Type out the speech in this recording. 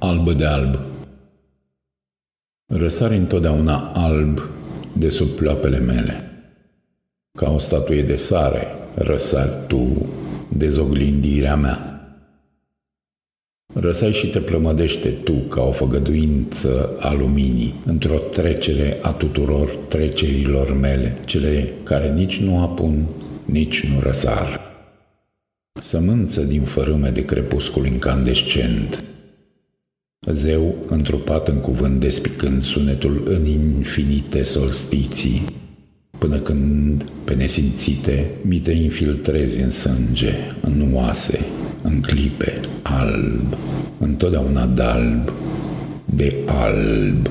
albă de alb. Răsari întotdeauna alb de sub ploapele mele. Ca o statuie de sare, răsari tu, dezoglindirea mea. Răsai și te plămădește tu ca o făgăduință a luminii, într-o trecere a tuturor trecerilor mele, cele care nici nu apun, nici nu răsar. Sămânță din fărâme de crepuscul incandescent, Zeu întrupat în cuvânt despicând sunetul în infinite solstiții, până când, pe nesimțite, mi te infiltrezi în sânge, în oase, în clipe, alb, întotdeauna de alb, de alb.